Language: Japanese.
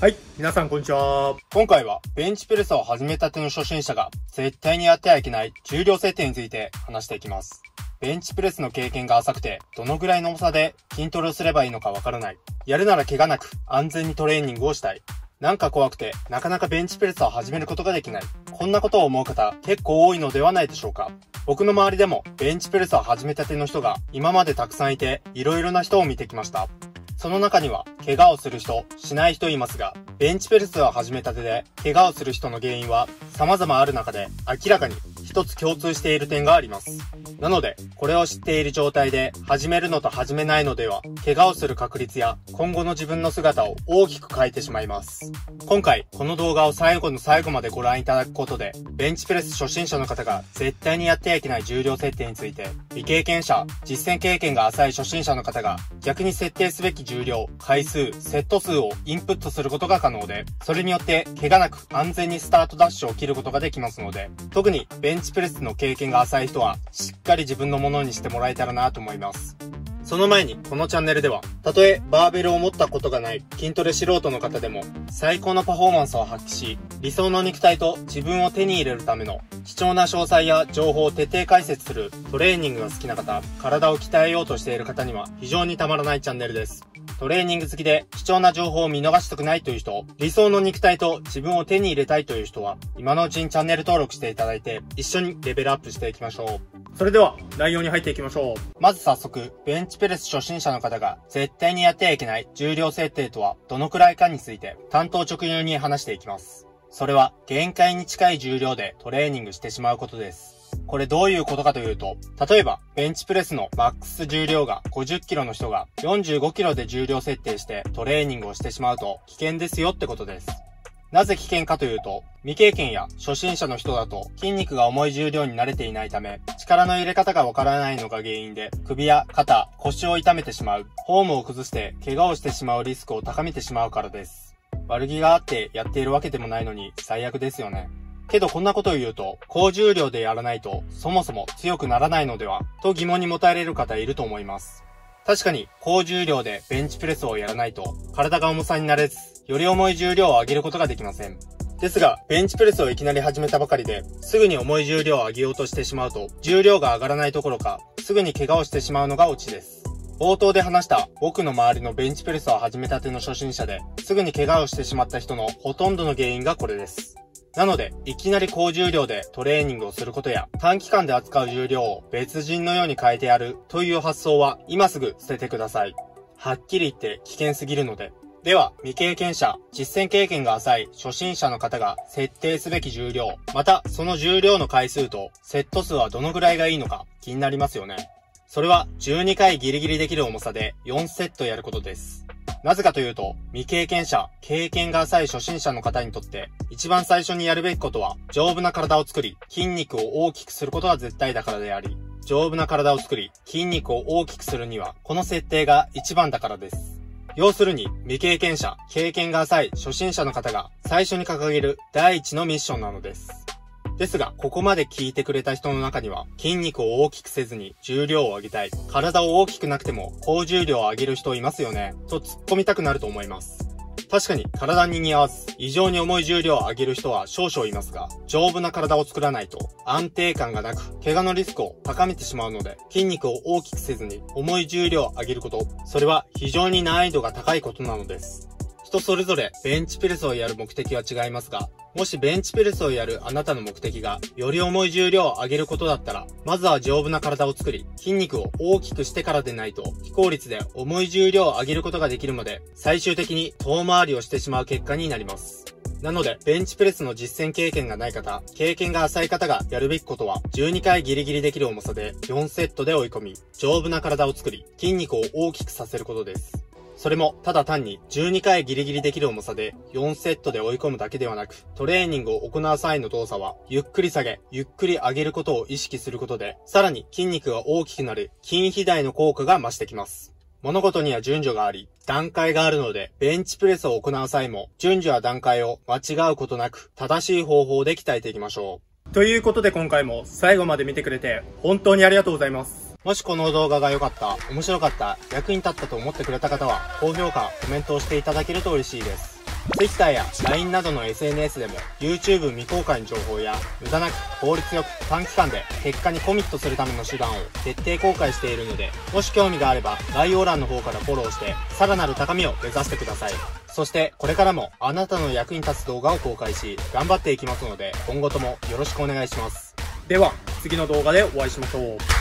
はい。皆さん、こんにちは。今回は、ベンチプレスを始めたての初心者が、絶対にやってはいけない重量設定について話していきます。ベンチプレスの経験が浅くて、どのぐらいの重さで筋トレをすればいいのかわからない。やるなら怪我なく、安全にトレーニングをしたい。なんか怖くて、なかなかベンチプレスを始めることができない。こんなことを思う方、結構多いのではないでしょうか。僕の周りでも、ベンチプレスを始めたての人が、今までたくさんいて、色々な人を見てきました。その中には、怪我をする人、しない人いますが、ベンチプレスを始めたてで、怪我をする人の原因は、様々ある中で、明らかに一つ共通している点があります。なので、これを知っている状態で、始めるのと始めないのでは、怪我をする確率や、今後の自分の姿を大きく変えてしまいます。今回、この動画を最後の最後までご覧いただくことで、ベンチプレス初心者の方が絶対にやってはいけない重量設定について、未経験者、実践経験が浅い初心者の方が、逆に設定すべき重量、回数、セット数をインプットすることが可能で、それによって怪我なく安全にスタートダッシュを切ることができますので、特にベンチプレスの経験が浅い人は、しっかりかり自分のものにしてもらえたらなと思います。その前に、このチャンネルでは、たとえバーベルを持ったことがない筋トレ素人の方でも、最高のパフォーマンスを発揮し、理想の肉体と自分を手に入れるための貴重な詳細や情報を徹底解説するトレーニングが好きな方、体を鍛えようとしている方には非常にたまらないチャンネルです。トレーニング好きで貴重な情報を見逃したくないという人、理想の肉体と自分を手に入れたいという人は、今のうちにチャンネル登録していただいて、一緒にレベルアップしていきましょう。それでは、内容に入っていきましょう。まず早速、ベンチプレス初心者の方が絶対にやってはいけない重量設定とはどのくらいかについて、担当直入に話していきます。それは、限界に近い重量でトレーニングしてしまうことです。これどういうことかというと、例えば、ベンチプレスのマックス重量が50キロの人が45キロで重量設定してトレーニングをしてしまうと危険ですよってことです。なぜ危険かというと、未経験や初心者の人だと筋肉が重い重量に慣れていないため、力の入れ方がわからないのが原因で、首や肩、腰を痛めてしまう、フォームを崩して怪我をしてしまうリスクを高めてしまうからです。悪気があってやっているわけでもないのに最悪ですよね。けどこんなことを言うと、高重量でやらないと、そもそも強くならないのでは、と疑問に持たれる方いると思います。確かに、高重量でベンチプレスをやらないと、体が重さになれず、より重い重量を上げることができません。ですが、ベンチプレスをいきなり始めたばかりで、すぐに重い重量を上げようとしてしまうと、重量が上がらないどころか、すぐに怪我をしてしまうのがオチです。冒頭で話した僕の周りのベンチプレスを始めたての初心者で、すぐに怪我をしてしまった人のほとんどの原因がこれです。なので、いきなり高重量でトレーニングをすることや、短期間で扱う重量を別人のように変えてやるという発想は今すぐ捨ててください。はっきり言って危険すぎるので。では、未経験者、実践経験が浅い初心者の方が設定すべき重量、またその重量の回数とセット数はどのぐらいがいいのか気になりますよね。それは12回ギリギリできる重さで4セットやることです。なぜかというと、未経験者、経験が浅い初心者の方にとって、一番最初にやるべきことは、丈夫な体を作り、筋肉を大きくすることが絶対だからであり、丈夫な体を作り、筋肉を大きくするには、この設定が一番だからです。要するに、未経験者、経験が浅い初心者の方が最初に掲げる第一のミッションなのです。ですが、ここまで聞いてくれた人の中には、筋肉を大きくせずに重量を上げたい。体を大きくなくても高重量を上げる人いますよね。と突っ込みたくなると思います。確かに体に似合わず、異常に重い重量を上げる人は少々いますが、丈夫な体を作らないと安定感がなく、怪我のリスクを高めてしまうので、筋肉を大きくせずに重い重量を上げること、それは非常に難易度が高いことなのです。人それぞれベンチプレスをやる目的は違いますが、もしベンチプレスをやるあなたの目的が、より重い重量を上げることだったら、まずは丈夫な体を作り、筋肉を大きくしてからでないと、非効率で重い重量を上げることができるので、最終的に遠回りをしてしまう結果になります。なので、ベンチプレスの実践経験がない方、経験が浅い方がやるべきことは、12回ギリギリできる重さで4セットで追い込み、丈夫な体を作り、筋肉を大きくさせることです。それも、ただ単に12回ギリギリできる重さで4セットで追い込むだけではなく、トレーニングを行う際の動作は、ゆっくり下げ、ゆっくり上げることを意識することで、さらに筋肉が大きくなる筋肥大の効果が増してきます。物事には順序があり、段階があるので、ベンチプレスを行う際も、順序や段階を間違うことなく、正しい方法で鍛えていきましょう。ということで今回も最後まで見てくれて、本当にありがとうございます。もしこの動画が良かった、面白かった、役に立ったと思ってくれた方は、高評価、コメントをしていただけると嬉しいです。Twitter や LINE などの SNS でも YouTube 未公開の情報や無駄なく効率よく短期間で結果にコミットするための手段を徹底公開しているので、もし興味があれば概要欄の方からフォローしてさらなる高みを目指してください。そしてこれからもあなたの役に立つ動画を公開し頑張っていきますので今後ともよろしくお願いします。では次の動画でお会いしましょう。